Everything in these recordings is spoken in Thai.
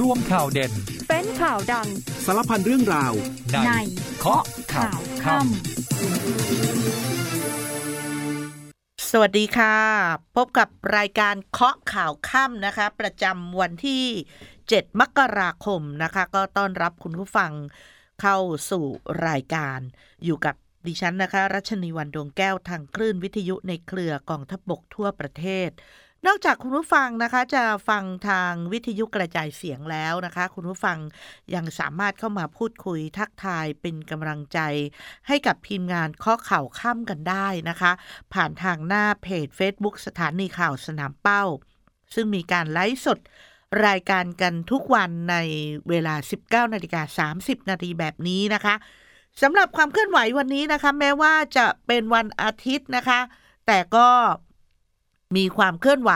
ร่วมข่าวเด่น เป็นข่าวดัง สารพันเรื่องราว ในในเคาะข่าวค่สวัสดีค่ะ พบกับรายการเคาะข่าวค่ำนะคะ ประจำวันที่ 7 มกราคมนะคะ ก็ต้อนรับคุณผู้ฟังเข้าสู่รายการอยู่กับดิฉันนะคะ รัชนีวันดวงแก้วทางคลื่นวิทยุในเครือกองทัพบกทั่วประเทศ นอกจากคุณผู้ฟังนะคะ จะฟังทางวิทยุกระจายเสียงแล้วนะคะ คุณผู้ฟังยังสามารถเข้ามาพูดคุยทักทายเป็นกำลังใจ ให้กับทีมงานข้อข่าวค่ำกันได้นะคะ ผ่านทางหน้าเพจ Facebook สถานีข่าวสนามเป้า ซึ่งมีการไลฟ์สดรายการกันทุกวันในเวลา 19นาฬิกา30 นาทีแบบนี้นะคะสำหรับความเคลื่อนไหววันนี้นะคะ แม้ว่าจะเป็นวันอาทิตย์นะคะ แต่ก็ มีความเคลื่อนไหว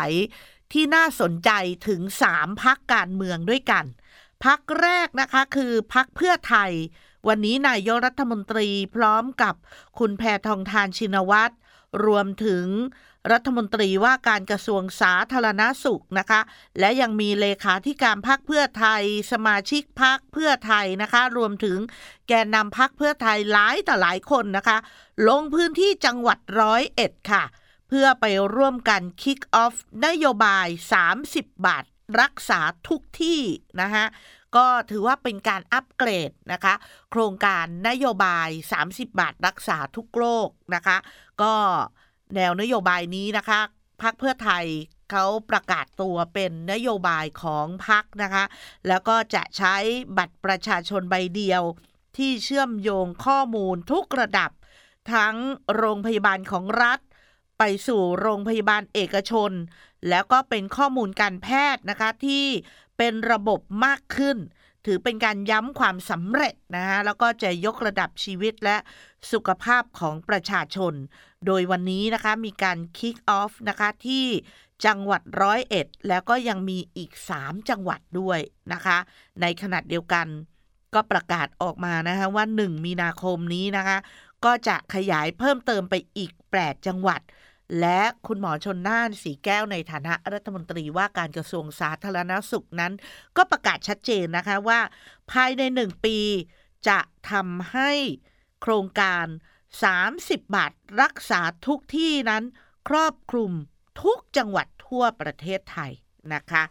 ที่น่าสนใจถึง 3พักการเมืองด้วยกัน พักแรกนะคะคือพักเพื่อไทย วันนี้นายกรัฐมนตรีพร้อมกับคุณแพทองทานชินวัตรรวมถึงรัฐมนตรีว่าการกระทรวงสาธารณาสุขนะคะ และยังมีเลขาธิการพักเพื่อไทย สมาชิกพักเพื่อไทยนะคะ รวมถึงแกนนำพักเพื่อไทยหลายต่อหลายคนนะคะ ลงพื้นที่จังหวัดร้อยเอ็ดค่ะ เพื่อไปร่วมกันคิกออฟนโยบาย 30 บาท รักษาทุกที่นะคะก็ถือว่าเป็นการอัปเกรดนะคะ โครงการนโยบาย 30 บาท รักษาทุกโรคนะคะ ก็แนวนโยบายนี้นะคะพักเพื่อไทยเขาประกาศตัวเป็นนโยบายของพักนะคะ แล้วก็จะใช้บัตรประชาชนใบเดียวที่เชื่อมโยงข้อมูลทุกระดับ ทั้งโรงพยาบาลของรัฐ ไปสู่โรงพยาบาลเอกชน แล้วก็เป็นข้อมูลการแพทย์นะคะที่เป็นระบบมากขึ้น ถือเป็นการย้ำความสำเร็จนะคะแล้วก็จะยกระดับชีวิตและสุขภาพของประชาชน โดยวันนี้นะคะมีการคิกออฟนะคะที่จังหวัดร้อยเอ็ด แล้วก็ยังมีอีก 3 จังหวัดด้วยนะคะ ในขณะเดียวกันก็ประกาศออกมานะคะว่า 1 มีนาคมนี้นะคะ ก็จะขยายเพิ่มเติมไปอีก 8 จังหวัด และคุณหมอชนน่านสีแก้วในฐานะรัฐมนตรีว่าการกระทรวงสาธารณสุขนั้น ก็ประกาศชัดเจนนะคะว่า ภายใน1ปี จะทำให้โครงการ 30 บาทรักษาทุกที่นั้น ครอบคลุมทุกจังหวัดทั่วประเทศไทยนะคะ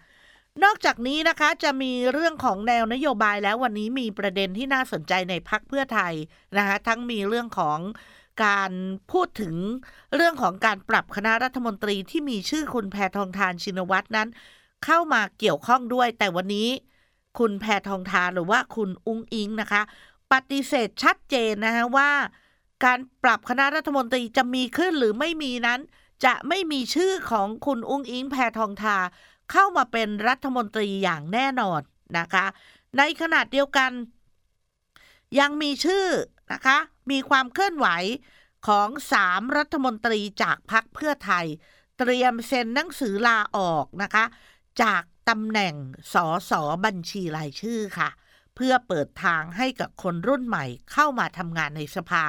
นอกจากนี้นะคะจะมีเรื่องของแนวนโยบายแล้ววันนี้มีประเด็นที่น่าสนใจในพักเพื่อไทยนะคะทั้งมีเรื่องของ การพูดถึงเรื่องของการปรับคณะรัฐมนตรีที่มีชื่อคุณแพทองทานชินวัตรนั้น เข้ามาเกี่ยวข้องด้วย แต่วันนี้ คุณแพทองทานหรือว่าคุณอุ้งอิงนะคะ ปฏิเสธชัดเจนนะคะว่า การปรับคณะรัฐมนตรีจะมีขึ้นหรือไม่มีนั้น จะไม่มีชื่อของคุณอุ้งอิง แพทองทาเข้ามาเป็นรัฐมนตรีอย่างแน่นอนนะคะ ในขณะเดียวกัน ยังมีชื่อนะคะ มีความเคลื่อนไหวของสามรัฐมนตรีจากพรรคเพื่อไทย เตรียมเซ็นหนังสือลาออกนะคะ จากตำแหน่งสอสอบัญชีรายชื่อค่ะ เพื่อเปิดทางให้กับคนรุ่นใหม่เข้ามาทำงานในสภา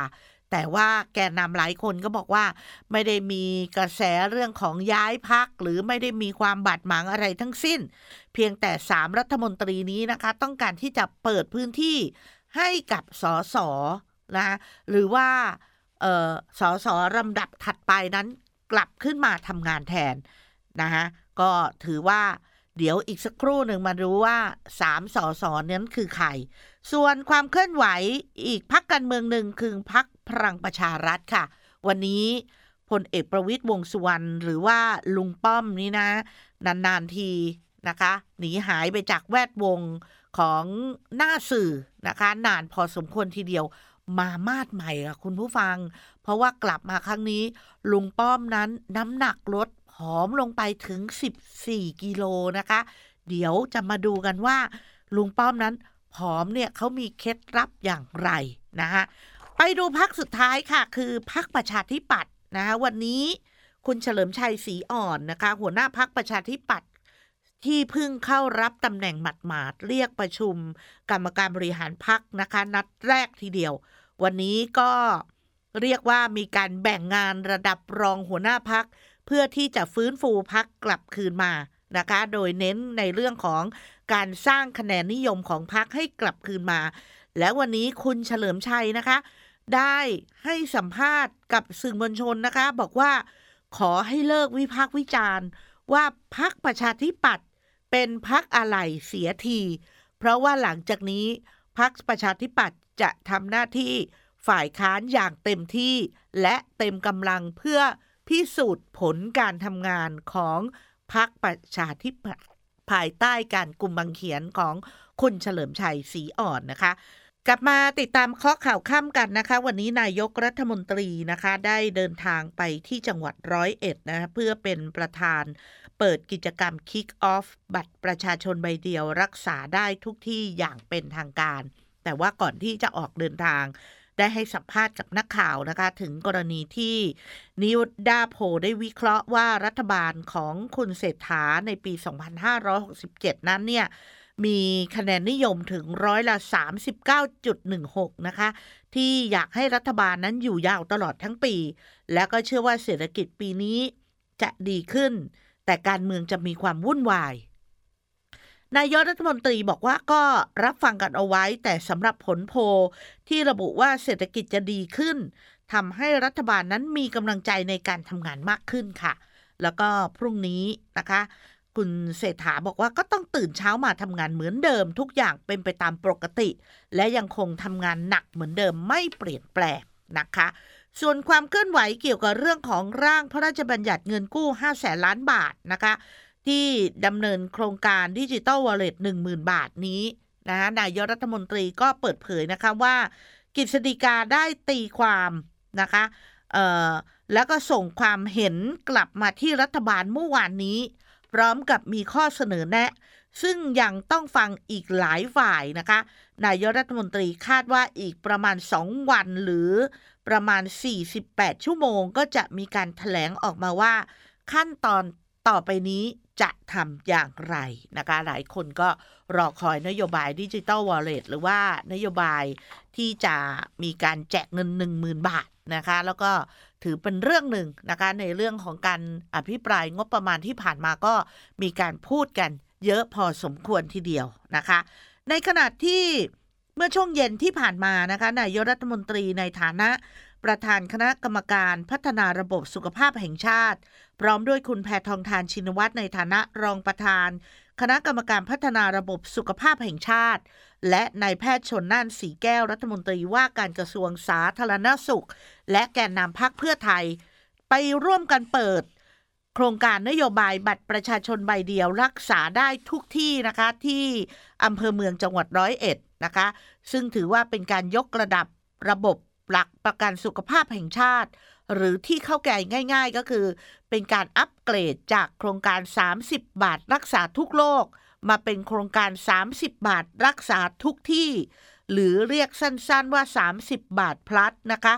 แต่ว่าแกนนำหลายคนก็บอกว่า ไม่ได้มีกระแสเรื่องของย้ายพักหรือไม่ได้มีความบาดหมางอะไรทั้งสิ้น เพียงแต่สามรัฐมนตรีนี้นะคะ ต้องการที่จะเปิดพื้นที่ให้กับสส นะหรือว่าออสอสอลำดับถัดไปนั้นกลับขึ้นมาทำงานแทนนะคะก็ถือว่าเดี๋ยวอีกสักครู่หนึ่งมารู้ว่าสามสอสอนั้นคือใคร ส่วนความเคลื่อนไหวอีกพักการเมืองหนึ่งคือพักพลังประชารัฐค่ะ วันนี้พลเอกประวิตยวงสุวรรณหรือว่าลุงป้อมนี่นะ นานๆทีนะคะ หนีหายไปจากแวดวงของหน้าสื่อนะคะ นานพอสมควรทีเดียว มามาดใหม่ค่ะคุณผู้ฟัง เพราะว่ากลับมาครั้งนี้ ลุงป้อมนั้นน้ำหนักลดผอมลงไปถึง 14 กิโลนะคะ เดี๋ยวจะมาดูกันว่า ลุงป้อมนั้นผอมเนี่ยเขามีเคล็ดลับอย่างไรนะคะไปดูพักสุดท้ายค่ะ คือพักประชาธิปัตย์นะคะวันนี้คุณเฉลิมชัยศรีอ่อนนะคะ หัวหน้าพักประชาธิปัตย์ที่เพิ่งเข้ารับตำแหน่งหมาดๆเรียกประชุม กรรมการบริหารพักนะคะ นัดแรกทีเดียว วันนี้ก็เรียกว่ามีการแบ่งงานระดับรองหัวหน้าพัก เพื่อที่จะฟื้นฟูพักกลับคืนมานะคะ โดยเน้นในเรื่องของการสร้างคะแนนนิยมของพรรคให้กลับคืนมา และวันนี้คุณเฉลิมชัยนะคะ ได้ให้สัมภาษณ์กับสื่อมวลชนนะคะ บอกว่าขอให้เลิกวิพากษ์วิจารณ์ ว่าพรรคประชาธิปัตย์เป็นพรรคอะไรเสียที เพราะว่าหลังจากนี้พรรคประชาธิปัตย์ จะทำหน้าที่ฝ่ายค้านอย่างเต็มที่ และเต็มกำลังเพื่อพิสูจน์ผลการทำงานของพรรคประชาธิปัตย์ภายใต้การกลุ่มบังเขียนของคุณเฉลิมชัยศรีอ่อนนะคะ กลับมาติดตามข้อข่าวค่ำกันนะคะ วันนี้นายกรัฐมนตรีนะคะ ได้เดินทางไปที่จังหวัดร้อยเอ็ดนะคะเพื่อเป็นประธานเปิดกิจกรรม Kick Off บัตรประชาชนใบเดียวรักษาได้ทุกที่อย่างเป็นทางการ แต่ว่าก่อนที่จะออกเดินทาง ได้ให้สัมภาษณ์กับนักข่าวนะคะ ถึงกรณีที่นิวดาโพได้วิเคราะห์ว่ารัฐบาลของคุณเศรษฐาในปี 2567 นั้นเนี่ยมีคะแนนนิยมถึงร้อยละ 39.16 นะคะ ที่อยากให้รัฐบาลนั้นอยู่ยาวตลอดทั้งปี และก็เชื่อว่าเศรษฐกิจปีนี้จะดีขึ้น แต่การเมืองจะมีความวุ่นวาย นายกรัฐมนตรีบอกว่าก็รับฟังกันเอาไว้ แต่สำหรับผลโพลที่ระบุว่าเศรษฐกิจจะดีขึ้นทำให้รัฐบาลนั้นมีกำลังใจในการทำงานมากขึ้นค่ะ แล้วก็พรุ่งนี้นะคะ คุณเศรษฐาบอกว่าก็ต้องตื่นเช้ามาทำงานเหมือนเดิม ทุกอย่างเป็นไปตามปกติ และยังคงทำงานหนักเหมือนเดิมไม่เปลี่ยนแปลงนะคะ ส่วนความเคลื่อนไหวเกี่ยวกับเรื่องของร่างพระราชบัญญัติเงินกู้5แสนล้านบาทนะคะ ที่ดำเนินโครงการดิจิ t a ลวอลเล็ต10,000บาทนี้นะคะนายกรัฐมนตรีก็เปิดเผยนะคะว่ากฤษฎีกาได้ตีความนะคะเอ่อแล้วก็ส่งความเห็นกลับมาที่รัฐบาลเมื่อวานนี้ พร้อมกับมีข้อเสนอแนะ ซึ่งยังต้องฟังอีกหลายฝ่ายนะคะ นายกรัฐมนตรีคาดว่าอีกประมาณ 2 วันหรือประมาณ 48 ชั่วโมง ก็จะมีการถแถลงออกมาว่า ขั้นตอน ต่อไปนี้จะทำอย่างไรนะคะ หลายคนก็รอคอยนโยบายดิจิ t a ลวอลเล็ตหรือว่านโยบายที่จะมีการแจกเงิน 10,000 บาทนะคะ แล้วก็ถือเป็นเรื่องหนึ่งนะคะ ในเรื่องของการอภิปรายงบประมาณที่ผ่านมาก็มีการพูดกันเยอะพอสมควรทีเดียวนะคะ ในขณะที่ เมื่อช่วงเย็นที่ผ่านมานะคะนายกรัฐมนตรีในฐานะ ประธานคณะกรรมการพัฒนาระบบสุขภาพแห่งชาติ พร้อมด้วยคุณแพทองทานชินวัตรในฐานะรองประธาน คณะกรรมการพัฒนาระบบสุขภาพแห่งชาติ และนายแพทย์ชนน่านสีแก้วรัฐมนตรีว่าการกระทรวงสาธารณสุข และแกนนำพักเพื่อไทย ไปร่วมกันเปิดโครงการนโยบายบัตรประชาชนใบเดียวรักษาได้ทุกที่นะคะที่อำเภอเมืองจังหวัดร้อยเอ็ด นะคะ ซึ่งถือว่าเป็นการยกระดับระบบหลักประกันสุขภาพแห่งชาติ หรือที่เข้าใจง่าย ๆ ก็คือ เป็นการอัปเกรดจากโครงการ 30 บาทรักษาทุกโรคมาเป็นโครงการ 30 บาทรักษาทุกที่ หรือเรียกสั้นๆว่า 30 บาทพลัสนะคะ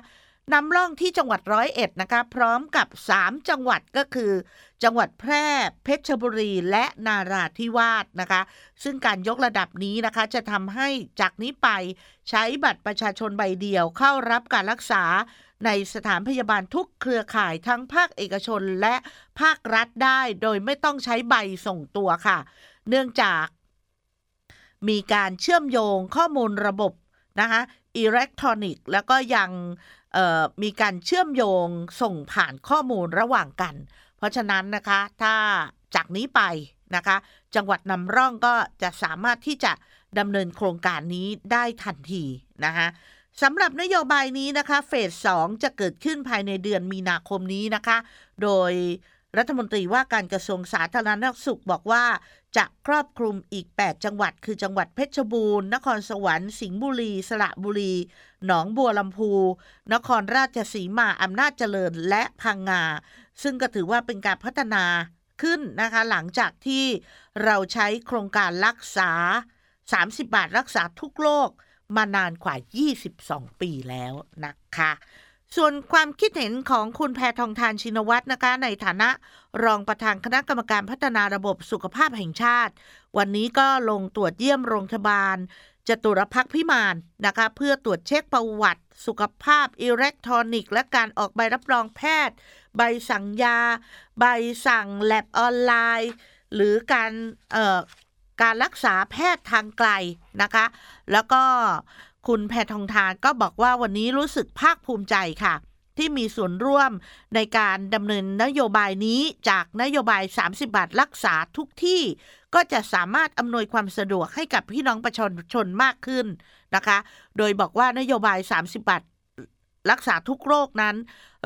นำร่องที่จังหวัดร้อยเอ็ดนะคะพร้อมกับ 3 จังหวัดก็คือ จังหวัดแพร่เพชรบุรีและนาราธิวาสนะคะ ซึ่งการยกระดับนี้นะคะจะทำให้จากนี้ไปใช้บัตรประชาชนใบเดียวเข้ารับการรักษาในสถานพยาบาลทุกเครือข่ายทั้งภาคเอกชนและภาครัฐได้ โดยไม่ต้องใช้ใบส่งตัวค่ะ เนื่องจากมีการเชื่อมโยงข้อมูลระบบนะคะอิเล็กทรอนิกส์แล้วก็ยัง มีการเชื่อมโยงส่งผ่านข้อมูลระหว่างกัน เพราะฉะนั้นนะคะถ้าจากนี้ไปนะคะ จังหวัดนำร่องก็จะสามารถที่จะดำเนินโครงการนี้ได้ทันทีนะคะสำหรับนโยบายนี้นะคะ เฟสสองจะเกิดขึ้นภายในเดือนมีนาคมนี้นะคะ โดยรัฐมนตรีว่าการกระทรวงสาธารณสุขบอกว่า จะครอบคลุมอีก 8 จังหวัด คือจังหวัดเพชรบูรณ์ นครสวรรค์ สิงห์บุรี สระบุรี หนองบัวลำพู นครราชสีมา อำนาจเจริญ และพังงา ซึ่งก็ถือว่าเป็นการพัฒนาขึ้นนะคะ หลังจากที่เราใช้โครงการรักษา 30 บาทรักษาทุกโรคมานานกว่า 22 ปีแล้วนะคะ ส่วนความคิดเห็นของคุณแพทองทานชินวัตรนะคะ ในฐานะ รองประธานคณะกรรมการพัฒนาระบบสุขภาพแห่งชาติ วันนี้ก็ลงตรวจเยี่ยมโรงพยาบาลจตุรพักพิมานนะคะเพื่อตรวจเช็คประวัติ สุขภาพอิเล็กทรอนิกส์ และการออกใบรับรองแพทย์ ใบสั่งยา ใบสั่งแลบออนไลน์ หรือการเอ่อการรักษาแพทย์ทางไกลนะคะ แล้วก็ คุณแพทองทานก็บอกว่าวันนี้รู้สึกภาคภูมิใจค่ะ ที่มีส่วนร่วมในการดำเนินนโยบายนี้จากนโยบาย 30 บาทรักษาทุกที่ ก็จะสามารถอำนวยความสะดวกให้กับพี่น้องประชาชนมากขึ้นนะคะ โดยบอกว่านโยบาย 30 บาทรักษาทุกโรคนั้น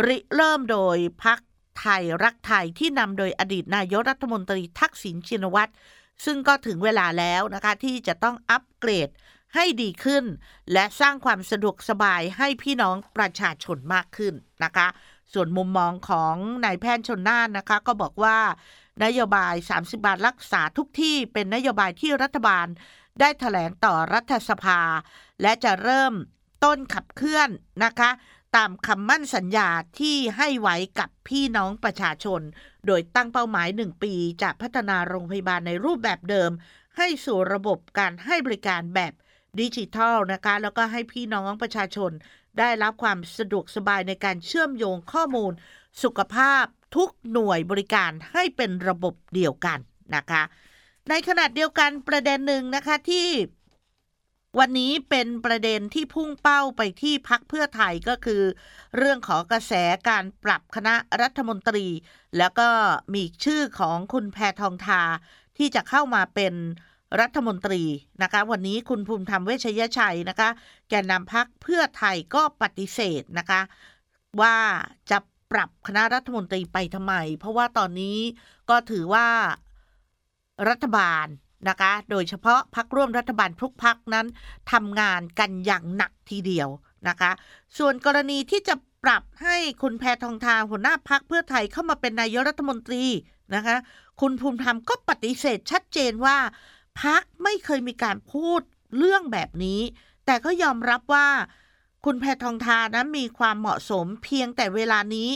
ริเริ่มโดยพักไทยรักไทยที่นำโดยอดีตนายกรัฐมนตรีทักษิณชินวัตรซึ่งก็ถึงเวลาแล้วนะคะที่จะต้องอัปเกรด ให้ดีขึ้น และสร้างความสะดวกสบายให้พี่น้องประชาชนมากขึ้นนะคะ ส่วนมุมมองของนายแพทย์ชนน่านนะคะ ก็บอกว่านโยบาย 30 บาทรักษาทุกที่เป็นนโยบายที่รัฐบาลได้ถแถลงต่อรัฐสภา และจะเริ่มต้นขับเคลื่อนนะคะ ตามคำมั่นสัญญาที่ให้ไว้กับพี่น้องประชาชน โดยตั้งเป้าหมาย 1 ปี จะพัฒนาโรงพยาบาลในรูปแบบเดิม ให้สู่ระบบการให้บริการแบบ ดิจิทัลนะคะ แล้วก็ให้พี่น้องประชาชน ได้รับความสะดวกสบายในการเชื่อมโยงข้อมูล สุขภาพทุกหน่วยบริการให้เป็นระบบเดียวกันนะคะ ในขณะเดียวกันประเด็นหนึ่งนะคะที่วันนี้เป็นประเด็นที่พุ่งเป้าไปที่พักเพื่อไทยก็คือ เรื่องของกระแสการปรับคณะรัฐมนตรี แล้วก็มีชื่อของคุณแพทองทาที่จะเข้ามาเป็น รัฐมนตรีนะคะ วันนี้คุณภูมิธรรมเวชยชัยนะคะ แกนนำพักเพื่อไทยก็ปฏิเสธนะคะ ว่าจะปรับคณะรัฐมนตรีไปทำไม เพราะว่าตอนนี้ก็ถือว่ารัฐบาลนะคะ โดยเฉพาะพักร่วมรัฐบาลทุกพักนั้นทำงานกันอย่างหนักทีเดียวนะคะ ส่วนกรณีที่จะปรับให้คุณแพทองทานหัวหน้าพักเพื่อไทยเข้ามาเป็นนายกรัฐมนตรีนะคะ คุณภูมิธรรมก็ปฏิเสธชัดเจนว่า พักไม่เคยมีการพูดเรื่องแบบนี้ แต่ก็ยอมรับว่า คุณแพทองทานนะมีความเหมาะสมเพียงแต่เวลานี้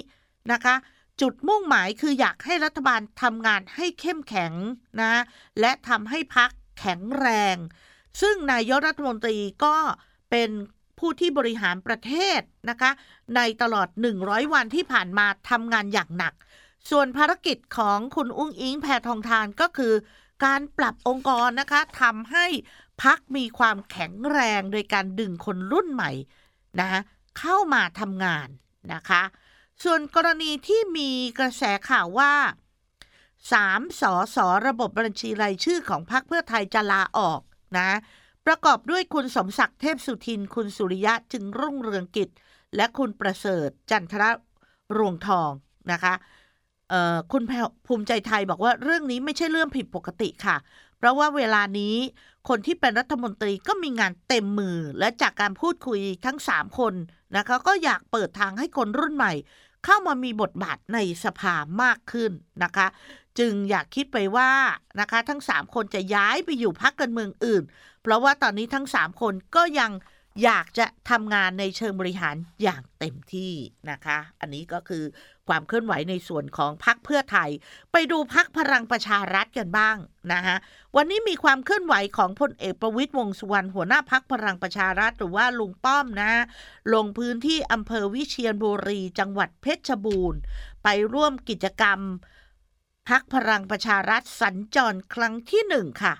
นะคะ จุดมุ่งหมายคืออยากให้รัฐบาลทำงานให้เข้มแข็งนะ และทำให้พักแข็งแรง ซึ่งนายกรัฐมนตรีก็เป็นผู้ที่บริหารประเทศนะคะ ในตลอด 100 วันที่ผ่านมาทำงานอย่างหนัก ส่วนภารกิจของคุณอุ้งอิงแพทองทานก็คือ การปรับองค์กรนะคะทำให้พักมีความแข็งแรงโดยการดึงคนรุ่นใหม่นะคะเข้ามาทำงานนะคะ ส่วนกรณีที่มีกระแสข่าวว่าสามสอสอระบบบัญชีรายชื่อของพรรคเพื่อไทยจะลาออกนะประกอบด้วยคุณสมศักดิ์เทพสุทิน คุณสุริยะจึงรุ่งเรืองกิจ และคุณประเสริฐจันทรรวงทองนะคะ คุณภูมิใจไทยบอกว่าเรื่องนี้ไม่ใช่เรื่องผิดปกติค่ะ เพราะว่าเวลานี้คนที่เป็นรัฐมนตรีก็มีงานเต็มมือ และจากการพูดคุยทั้ง 3 คนนะคะก็อยากเปิดทางให้คนรุ่นใหม่ เข้ามามีบทบาทในสภามากขึ้นนะคะ จึงอยากคิดไปว่านะคะทั้ง 3 คนจะย้ายไปอยู่พักการเมืองอื่น เพราะว่าตอนนี้ทั้ง 3 คนก็ยัง อยากจะทำงานในเชิงบริหารอย่างเต็มที่นะคะ อันนี้ก็คือความเคลื่อนไหวในส่วนของพักเพื่อไทย ไปดูพักพลังประชารัฐกันบ้างนะคะวันนี้มีความเคลื่อนไหวของพลเอกประวิตยวงสุวรรณหัวหน้าพักพลังประชารัฐ หรือว่าลุงป้อมนะ ลงพื้นที่อำเภอวิเชียรบุรี จังหวัดเพชรบูรณ์ ไปร่วมกิจกรรมพักพลังประชารัฐสัญจรครั้งที่หนึ่งค่ะ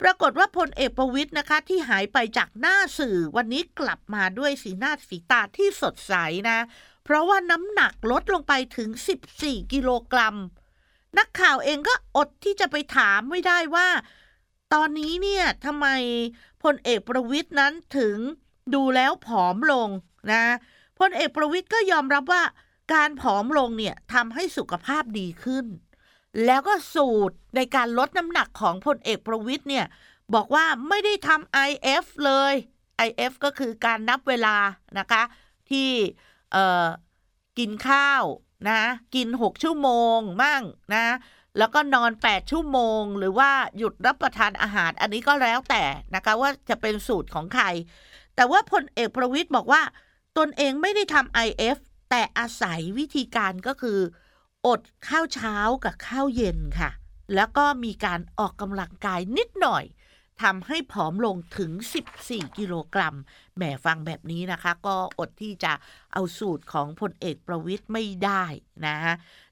ปรากฏว่าพลเอกประวิตยนะคะ ที่หายไปจากหน้าสื่อวันนี้กลับมาด้วยสีหน้าสีตาที่สดใสนะ เพราะว่าน้ำหนักลดลงไปถึง 14 กิโลกรัม นักข่าวเองก็อดที่จะไปถามไม่ได้ว่า ตอนนี้เนี่ยทำไมพลเอกประวิตยนั้นถึงดูแล้วผอมลงนะพลเอกประวิตยก็ยอมรับว่าการผอมลงเนี่ยทำให้สุขภาพดีขึ้น แล้วก็สูตรในการลดน้ำหนักของพลเอกประวิตยเนี่ย บอกว่าไม่ได้ทำ IF เลย IF ก็คือการนับเวลานะคะ ที่กินข้าวนะ กิน 6 ชั่วโมงมั่งนะ แล้วก็นอน 8 ชั่วโมง หรือว่าหยุดรับประทานอาหาร อันนี้ก็แล้วแต่นะคะ ว่าจะเป็นสูตรของใคร แต่ว่าพลเอกประวิตยบอกว่า ตนเองไม่ได้ทำ IF แต่อาศัยวิธีการก็คือ อดข้าวเช้ากับข้าวเย็นค่ะ แล้วก็มีการออกกำลังกายนิดหน่อยทำให้ผอมลงถึง 14 กิโลกรัม แหมฟังแบบนี้นะคะ ก็อดที่จะเอาสูตรของพลเอกประวิตยไม่ได้นะ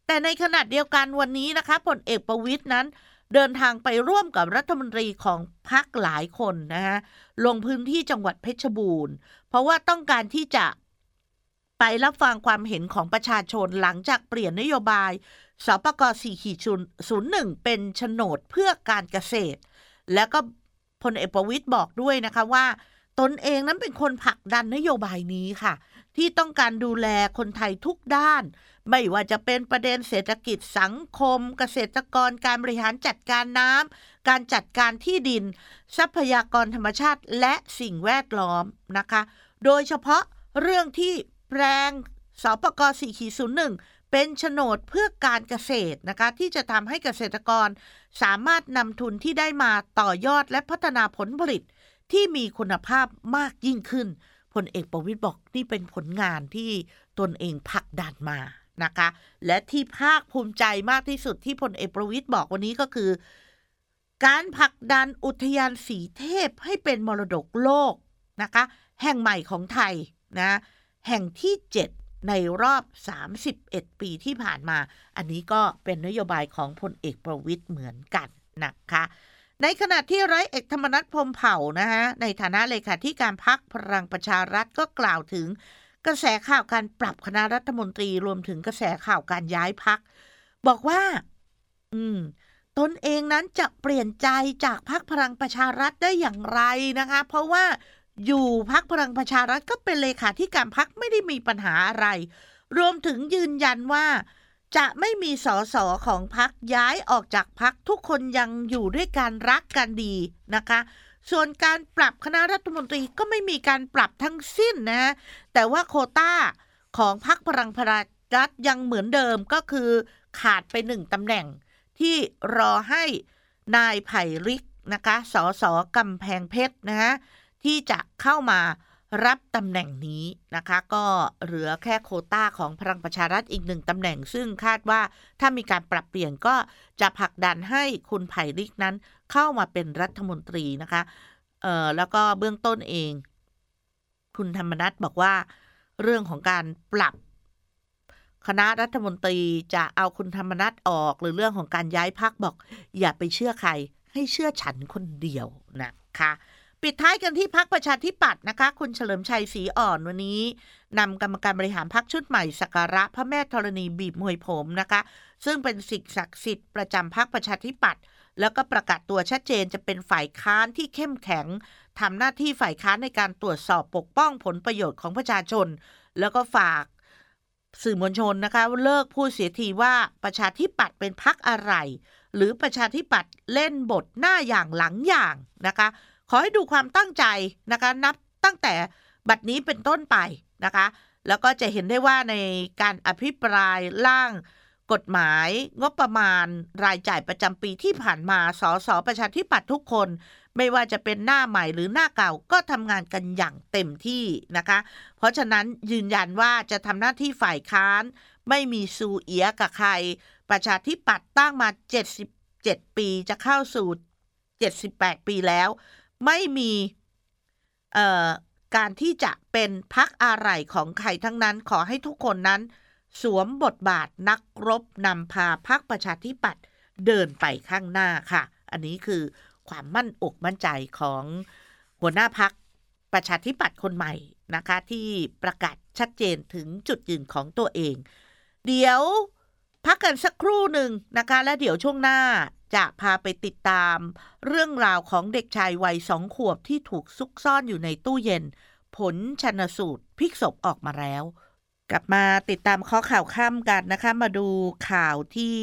แต่ในขณะเดียวกันวันนี้นะคะพลเอกประวิตยนั้น เดินทางไปร่วมกับรัฐมนตรีของพรรคหลายคนนะฮะลงพื้นที่จังหวัดเพชรบูรณ์ เพราะว่าต้องการที่จะ ไปรับฟังความเห็นของประชาชนหลังจากเปลี่ยนนโยบายสปก4ขีดศูนย์หนึ่งเป็นโฉนดเพื่อการเกษตร แล้วก็พลเอกประวิตยบอกด้วยนะคะว่า ตนเองนั้นเป็นคนผลักดันนโยบายนี้ค่ะ ที่ต้องการดูแลคนไทยทุกด้าน ไม่ว่าจะเป็นประเด็นเศรษฐกิจสังคม เกษตรกรการบริหารจัดการน้ำการจัดการที่ดิน ทรัพยากรธรรมชาติและสิ่งแวดล้อมนะคะ โดยเฉพาะเรื่องที่ แปลงสปก4ขีดศูนย์หนึ่งเป็นโฉนดเพื่อการเกษตรนะคะที่จะทำให้เกษตรกร สามารถนำทุนที่ได้มาต่อยอดและพัฒนาผลผลิตที่มีคุณภาพมากยิ่งขึ้นพลเอกประวิตยบอกนี่เป็นผลงานที่ตนเองผลักดันมานะคะ และที่ภาคภูมิใจมากที่สุดที่พลเอกประวิตยบอกวันนี้ก็คือ การผลักดันอุทยานสีเทพให้เป็นมรดกโลกนะคะ แห่งใหม่ของไทยนะ แห่งที่ 7 ในรอบ 31 ปีที่ผ่านมา อันนี้ก็เป็นนโยบายของพลเอกประวิตยเหมือนกันนะคะในขณะที่ร้อยเอกธรรมนัฐพรมเผ่านะฮะในฐานะเลขาธิการพักพลังประชารัฐก็กล่าวถึง กระแสข่าวการปรับคณะรัฐมนตรีรวมถึงกระแสข่าวการย้ายพัก บอกว่า อืม ตนเองนั้นจะเปลี่ยนใจจากพักพลังประชารัฐได้อย่างไรนะคะ เพราะว่า อยู่พักพลังประชารัฐก็เป็นเลขาธิการพักไม่ได้มีปัญหาอะไร รวมถึงยืนยันว่า จะไม่มีสสของพักย้ายออกจากพักทุกคนยังอยู่ด้วยการรักกันดีนะคะ ส่วนการปรับคณะรัฐมนตรีก็ไม่มีการปรับทั้งสิ้นนะแต่ว่าโคต้าของพักพลังประชารัฐยังเหมือนเดิมก็คือขาดไปหนึ่งตำแหน่ง ที่รอให้นายไผ่ริกนะคะสสกำแพงเพชรนะฮะ ที่จะเข้ามารับตำแหน่งนี้นะคะ ก็เหลือแค่โคต้าของพลังประชารัฐอีกหนึ่งตำแหน่ง ซึ่งคาดว่าถ้ามีการปรับเปลี่ยนก็จะผลักดันให้คุณไผ่ลิกนั้นเข้ามาเป็นรัฐมนตรีนะคะเอ่อแล้วก็เบื้องต้นเอง คุณธรรมนัฐบอกว่า เรื่องของการปรับ คณะรัฐมนตรีจะเอาคุณธรรมนัฐออก หรือเรื่องของการย้ายพักบอก อย่าไปเชื่อใคร ให้เชื่อฉันคนเดียวนะคะ ปิดท้ายกันที่พักประชาธิปัตย์นะคะ คุณเฉลิมชัยศรีอ่อนวันนี้นำกรรมการบริหารพักชุดใหม่สักการะพระแม่ธรณีบีบมวยผมนะคะ ซึ่งเป็นสิ่งศักดิ์สิทธิ์ประจำพักประชาธิปัตย์แล้วก็ประกาศตัวชัดเจนจะเป็นฝ่ายค้านที่เข้มแข็งทำหน้าที่ฝ่ายค้านในการตรวจสอบปกป้องผลประโยชน์ของประชาชน แล้วก็ฝากสื่อมวลชนนะคะเลิกพูดเสียทีว่าประชาธิปัตย์เป็นพักอะไร หรือประชาธิปัตย์เล่นบทหน้าอย่างหลังอย่างนะคะ ขอให้ดูความตั้งใจนะคะ นับตั้งแต่บัดนี้เป็นต้นไปนะคะ แล้วก็จะเห็นได้ว่าในการอภิปรายร่างกฎหมายงบประมาณรายจ่ายประจำปีที่ผ่านมา สสประชาธิปัตย์ทุกคน ไม่ว่าจะเป็นหน้าใหม่หรือหน้าเก่าก็ทำงานกันอย่างเต็มที่นะคะ เพราะฉะนั้นยืนยันว่าจะทำหน้าที่ฝ่ายค้าน ไม่มีซูเอียกับใคร ประชาธิปัตย์ตั้งมา 77 ปีจะเข้าสู่ 78 ปีแล้ว ไม่มีการที่จะเป็นพักอะไรของใครทั้งนั้นขอให้ทุกคนนั้น สวมบทบาทนักรบนำพาพักประชาธิปัตย์เดินไปข้างหน้าค่ะ อันนี้คือความมั่นอกมั่นใจของหัวหน้าพักประชาธิปัตย์คนใหม่นะคะ ที่ประกาศชัดเจนถึงจุดยืนของตัวเอง เดี๋ยวพักกันสักครู่หนึ่งนะคะ และเดี๋ยวช่วงหน้า จะพาไปติดตาม เรื่องราวของเด็กชายวัยสองขวบที่ถูกซุกซ่อนอยู่ในตู้เย็น ผลชนสูตรพิกศพออกมาแล้ว กลับมาติดตามข้อข่าวข้ามกันนะคะ มาดูข่าวที่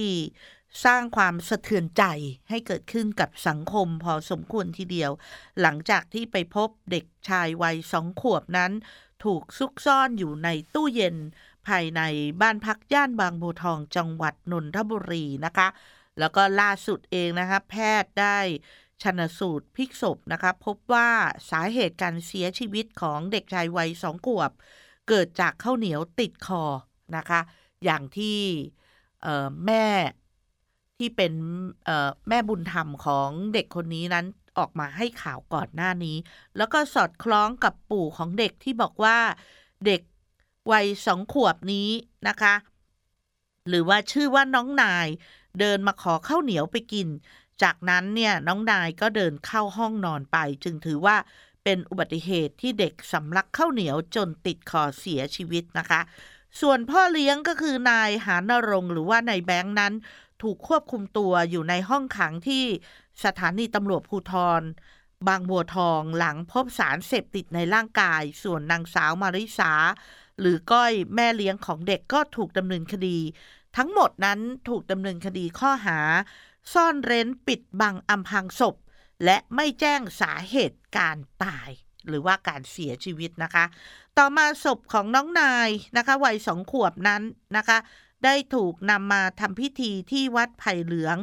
สร้างความสะเทือนใจให้เกิดขึ้นกับสังคมพอสมควรทีเดียว หลังจากที่ไปพบเด็กชายวัยสองขวบนั้น ถูกซุกซ่อนอยู่ในตู้เย็น ภายในบ้านพักย่านบางบัวทองจังหวัดนนทบุรีนะคะ แล้วก็ล่าสุดเองนะคะแพทย์ได้ชนสูตรพิกศพนะคะพบว่าสาเหตุการเสียชีวิตของเด็กชายวัยสองขวบ เกิดจากข้าวเหนียวติดคอนะคะ อย่างที่แม่ที่เป็นแม่บุญธรรมของเด็กคนนี้นั้นออกมาให้ข่าวก่อนหน้านี้ แล้วก็สอดคล้องกับปู่ของเด็กที่บอกว่าเด็กวัยสองขวบนี้นะคะ หรือว่าชื่อว่าน้องนาย เดินมาขอข้าวเหนียวไปกิน จากนั้นเนี่ยน้องนายก็เดินเข้าห้องนอนไป จึงถือว่าเป็นอุบัติเหตุที่เด็กสำลักข้าวเหนียวจนติดคอเสียชีวิตนะคะ ส่วนพ่อเลี้ยงก็คือนายหานรงค์หรือว่านายแบงค์นั้น ถูกควบคุมตัวอยู่ในห้องขังที่สถานีตำรวจภูทรบางบัวทองหลังพบสารเสพติดในร่างกาย ส่วนนางสาวมาริสา หรือก้อยแม่เลี้ยงของเด็กก็ถูกดำเนินคดี ทั้งหมดนั้นถูกดำเนินคดีข้อหา ซ่อนเร้นปิดบังอำพรางศพ และไม่แจ้งสาเหตุการตาย หรือว่าการเสียชีวิตนะคะ ต่อมาศพของน้องนายนะคะวัยสองขวบนั้นนะคะ ได้ถูกนำมาทำพิธีที่วัดไผ่เหลือง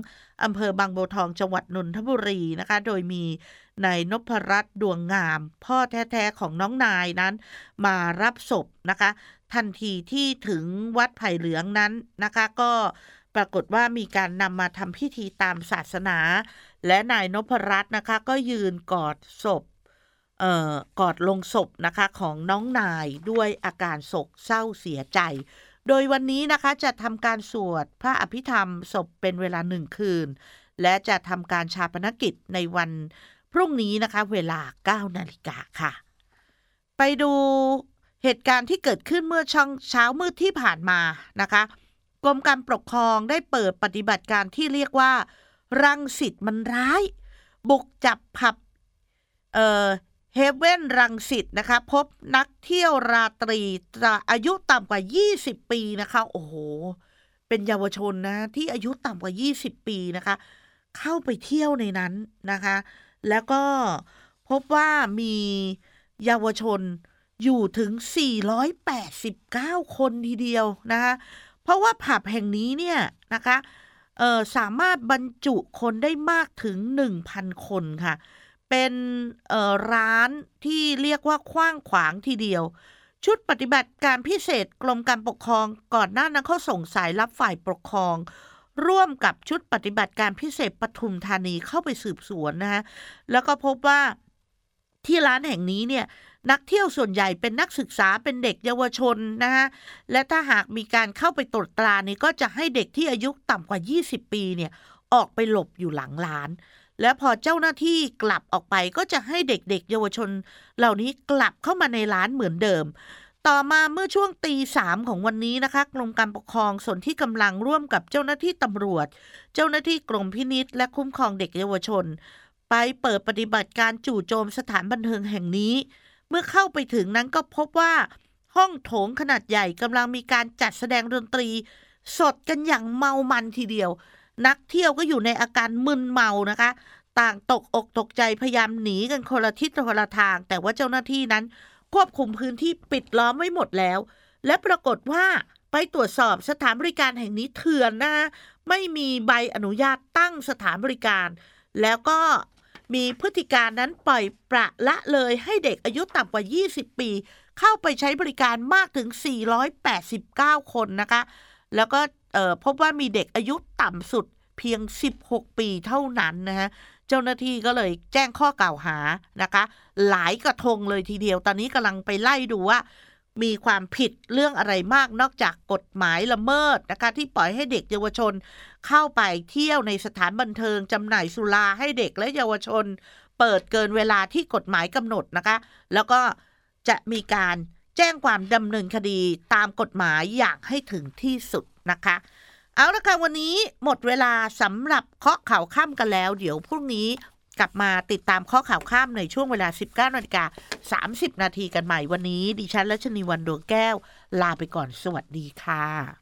อำเภอบางบัวทองจังหวัดนนทบุรีนะคะ โดยมีนายนพรัตน์ดวงงาม พ่อแท้ๆของน้องนายนั้น มารับศพนะคะ ทันทีที่ถึงวัดไผ่เหลืองนั้นนะคะ ก็ปรากฏว่ามีการนำมาทำพิธีตามศาสนา และนายนพรัตน์นะคะ ก็ยืนกอดศพเอ่อกอดลงศพนะคะของน้องนายด้วยอาการโศกเศร้าเสียใจ โดยวันนี้นะคะจะทำการสวดพระอภิธรรมศพเป็นเวลาหนึ่งคืน และจะทำการชาปนกิจในวันพรุ่งนี้นะคะ เวลา 9 นาฬิกาค่ะ ไปดู เหตุการณ์ที่เกิดขึ้นเมื่อช่องเช้ามืดที่ผ่านมานะคะ กรมการปกครองได้เปิดปฏิบัติการที่เรียกว่า รังสิตมันร้าย บุกจับผับเอ่อเฮเว่นรังสิตนะคะพบนักเที่ยวราตรีอายุต่ำกว่า 20 ปีนะคะ โอ้โห เป็นเยาวชนนะ ที่อายุต่ำกว่า 20 ปีนะคะ เข้าไปเที่ยวในนั้นนะคะ แล้วก็พบว่ามีเยาวชน อยู่ถึง 489 คนทีเดียวนะคะเพราะว่าผับแห่งนี้เนี่ยนะคะเออสามารถบรรจุคนได้มากถึง 1,000 คนค่ะ เป็นเอ่อร้านที่เรียกว่าคว้างขวางทีเดียว ชุดปฏิบัติการพิเศษกรมการปกครองก่อนหน้านั้นเขาส่งสายรับฝ่ายปกครอง ร่วมกับชุดปฏิบัติการพิเศษปทุมธานีเข้าไปสืบสวนนะฮะแล้วก็พบว่าที่ร้านแห่งนี้เนี่ย นักเที่ยวส่วนใหญ่เป็นนักศึกษาเป็นเด็กเยาวชนนะฮะและถ้าหากมีการเข้าไปตรวจตรานี่ก็จะให้เด็กที่อายุต่ำกว่า 20 ปีเนี่ยออกไปหลบอยู่หลังร้าน และพอเจ้าหน้าที่กลับออกไปก็จะให้เด็กๆ เยาวชน เหล่านี้กลับเข้ามาในร้านเหมือนเดิม ต่อมาเมื่อช่วงตีสามของวันนี้นะคะกรมการปกครองส่วนที่กำลังร่วมกับเจ้าหน้าที่ตำรวจ เจ้าหน้าที่กรมพินิษและคุ้มครองเด็กเยาวชน ไปเปิดปฏิบัติการจู่โจมสถานบันเทิงแห่งนี้ เมื่อเข้าไปถึงนั้นก็พบว่า ห้องโถงขนาดใหญ่กำลังมีการจัดแสดงดนตรี สดกันอย่างเมามันทีเดียว นักเที่ยวก็อยู่ในอาการมึนเมานะคะ ต่างตกอกตกใจพยายามหนีกันคนละทิศคนละทาง แต่ว่าเจ้าหน้าที่นั้น ควบคุมพื้นที่ปิดล้อมไว้หมดแล้ว และปรากฏว่าไปตรวจสอบสถานบริการแห่งนี้เถื่อนนะไม่มีใบอนุญาตตั้งสถานบริการ แล้วก็ มีพฤติการนั้นปล่อยประละเลยให้เด็กอายุต่ำกว่า 20 ปี เข้าไปใช้บริการมากถึง 489 คนนะคะ แล้วก็พบว่ามีเด็กอายุต่ำสุดเพียง 16 ปีเท่านั้นนะฮะเจ้าหน้าที่ก็เลยแจ้งข้อกล่าวหานะคะ หลายกระทงเลยทีเดียว ตอนนี้กำลังไปไล่ดูว่า มีความผิดเรื่องอะไรมากนอกจากกฎหมายละเมิดนะคะ ที่ปล่อยให้เด็กเยาวชน เข้าไปเที่ยวในสถานบันเทิงจำหน่ายสุราให้เด็กและเยาวชน เปิดเกินเวลาที่กฎหมายกำหนดนะคะ แล้วก็จะมีการแจ้งความดำเนินคดีตามกฎหมายอย่างให้ถึงที่สุดนะคะ เอาละค่ะวันนี้หมดเวลาสำหรับเคาะข่าวข้ามกันแล้ว เดี๋ยวพรุ่งนี้ กลับมาติดตามข้อข่าวข้ามในช่วงเวลา 19นาฬิกา30 นาทีกันใหม่วันนี้ ดิฉันและชนีวันดวงแก้ว ลาไปก่อนสวัสดีค่ะ